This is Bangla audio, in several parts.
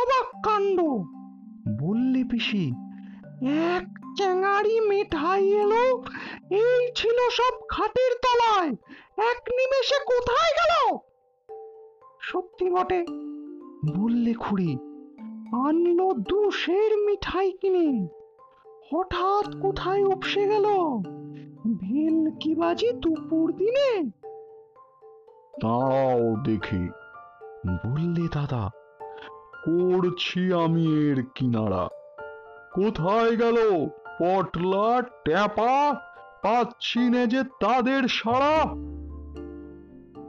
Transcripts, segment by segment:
অবাক কাণ্ড বললে পিসি, এক চ্যাঙারি মিঠাই এলো, এই ছিল সব খাটের তলায়। এক নিমেষে কোথায় গেল? সত্যি বটে, বললে খুড়ি, আনলো দুশের মিঠাই কিনে। হঠাৎ কোথায় উপসে গেল? ভেল কি বাজি দুপুর দিনে? তাও দেখি, বললে দাদা করছি আমি এর কিনারা। কোথায় গেল পটলা, ট্যাপা? পাচ্ছি নে যে তাদের সারা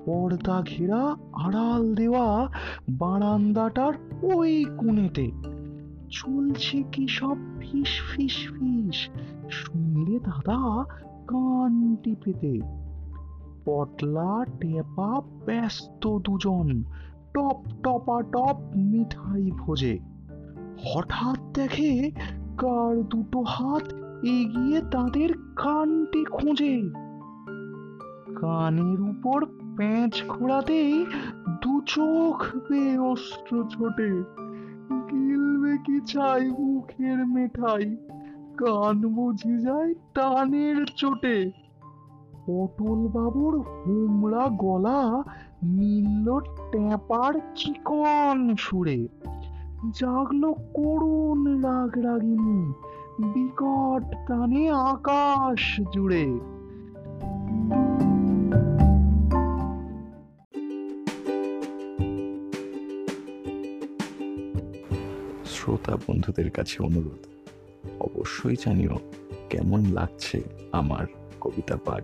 পর্দা ঘেরা আড়াল দেওয়া বারান্দাটার ওই কোণেতে। চলছে কি সব ফিস ফিস ফিস? শুনলে দাদা কান টিপেতে। পটলা টেপা ব্যস্ত দুজন। টপ টপা টপ মিঠাই ভোজে। হঠাৎ দেখে কার দুটো হাত এগিয়ে তাদের কানটি খোঁজে। কানের উপর প্যাঁচ ঘোরাতেই দু চোখ বেয়ে অস্ত্র ছোটে। গিলবে কি চাই মুখের মেঠাই? কান বুঝি যায় টানের চোটে। পটল বাবুর হুমড়া গলা মিলল ট্যাপার চিকন সুরে। জাগলো করুণ রাগ রাগিনী বিকট টানে আকাশ জুড়ে। শ্রোতা বন্ধুদের কাছে অনুরোধ, অবশ্যই জানিও কেমন লাগছে আমার কবিতা পাঠ।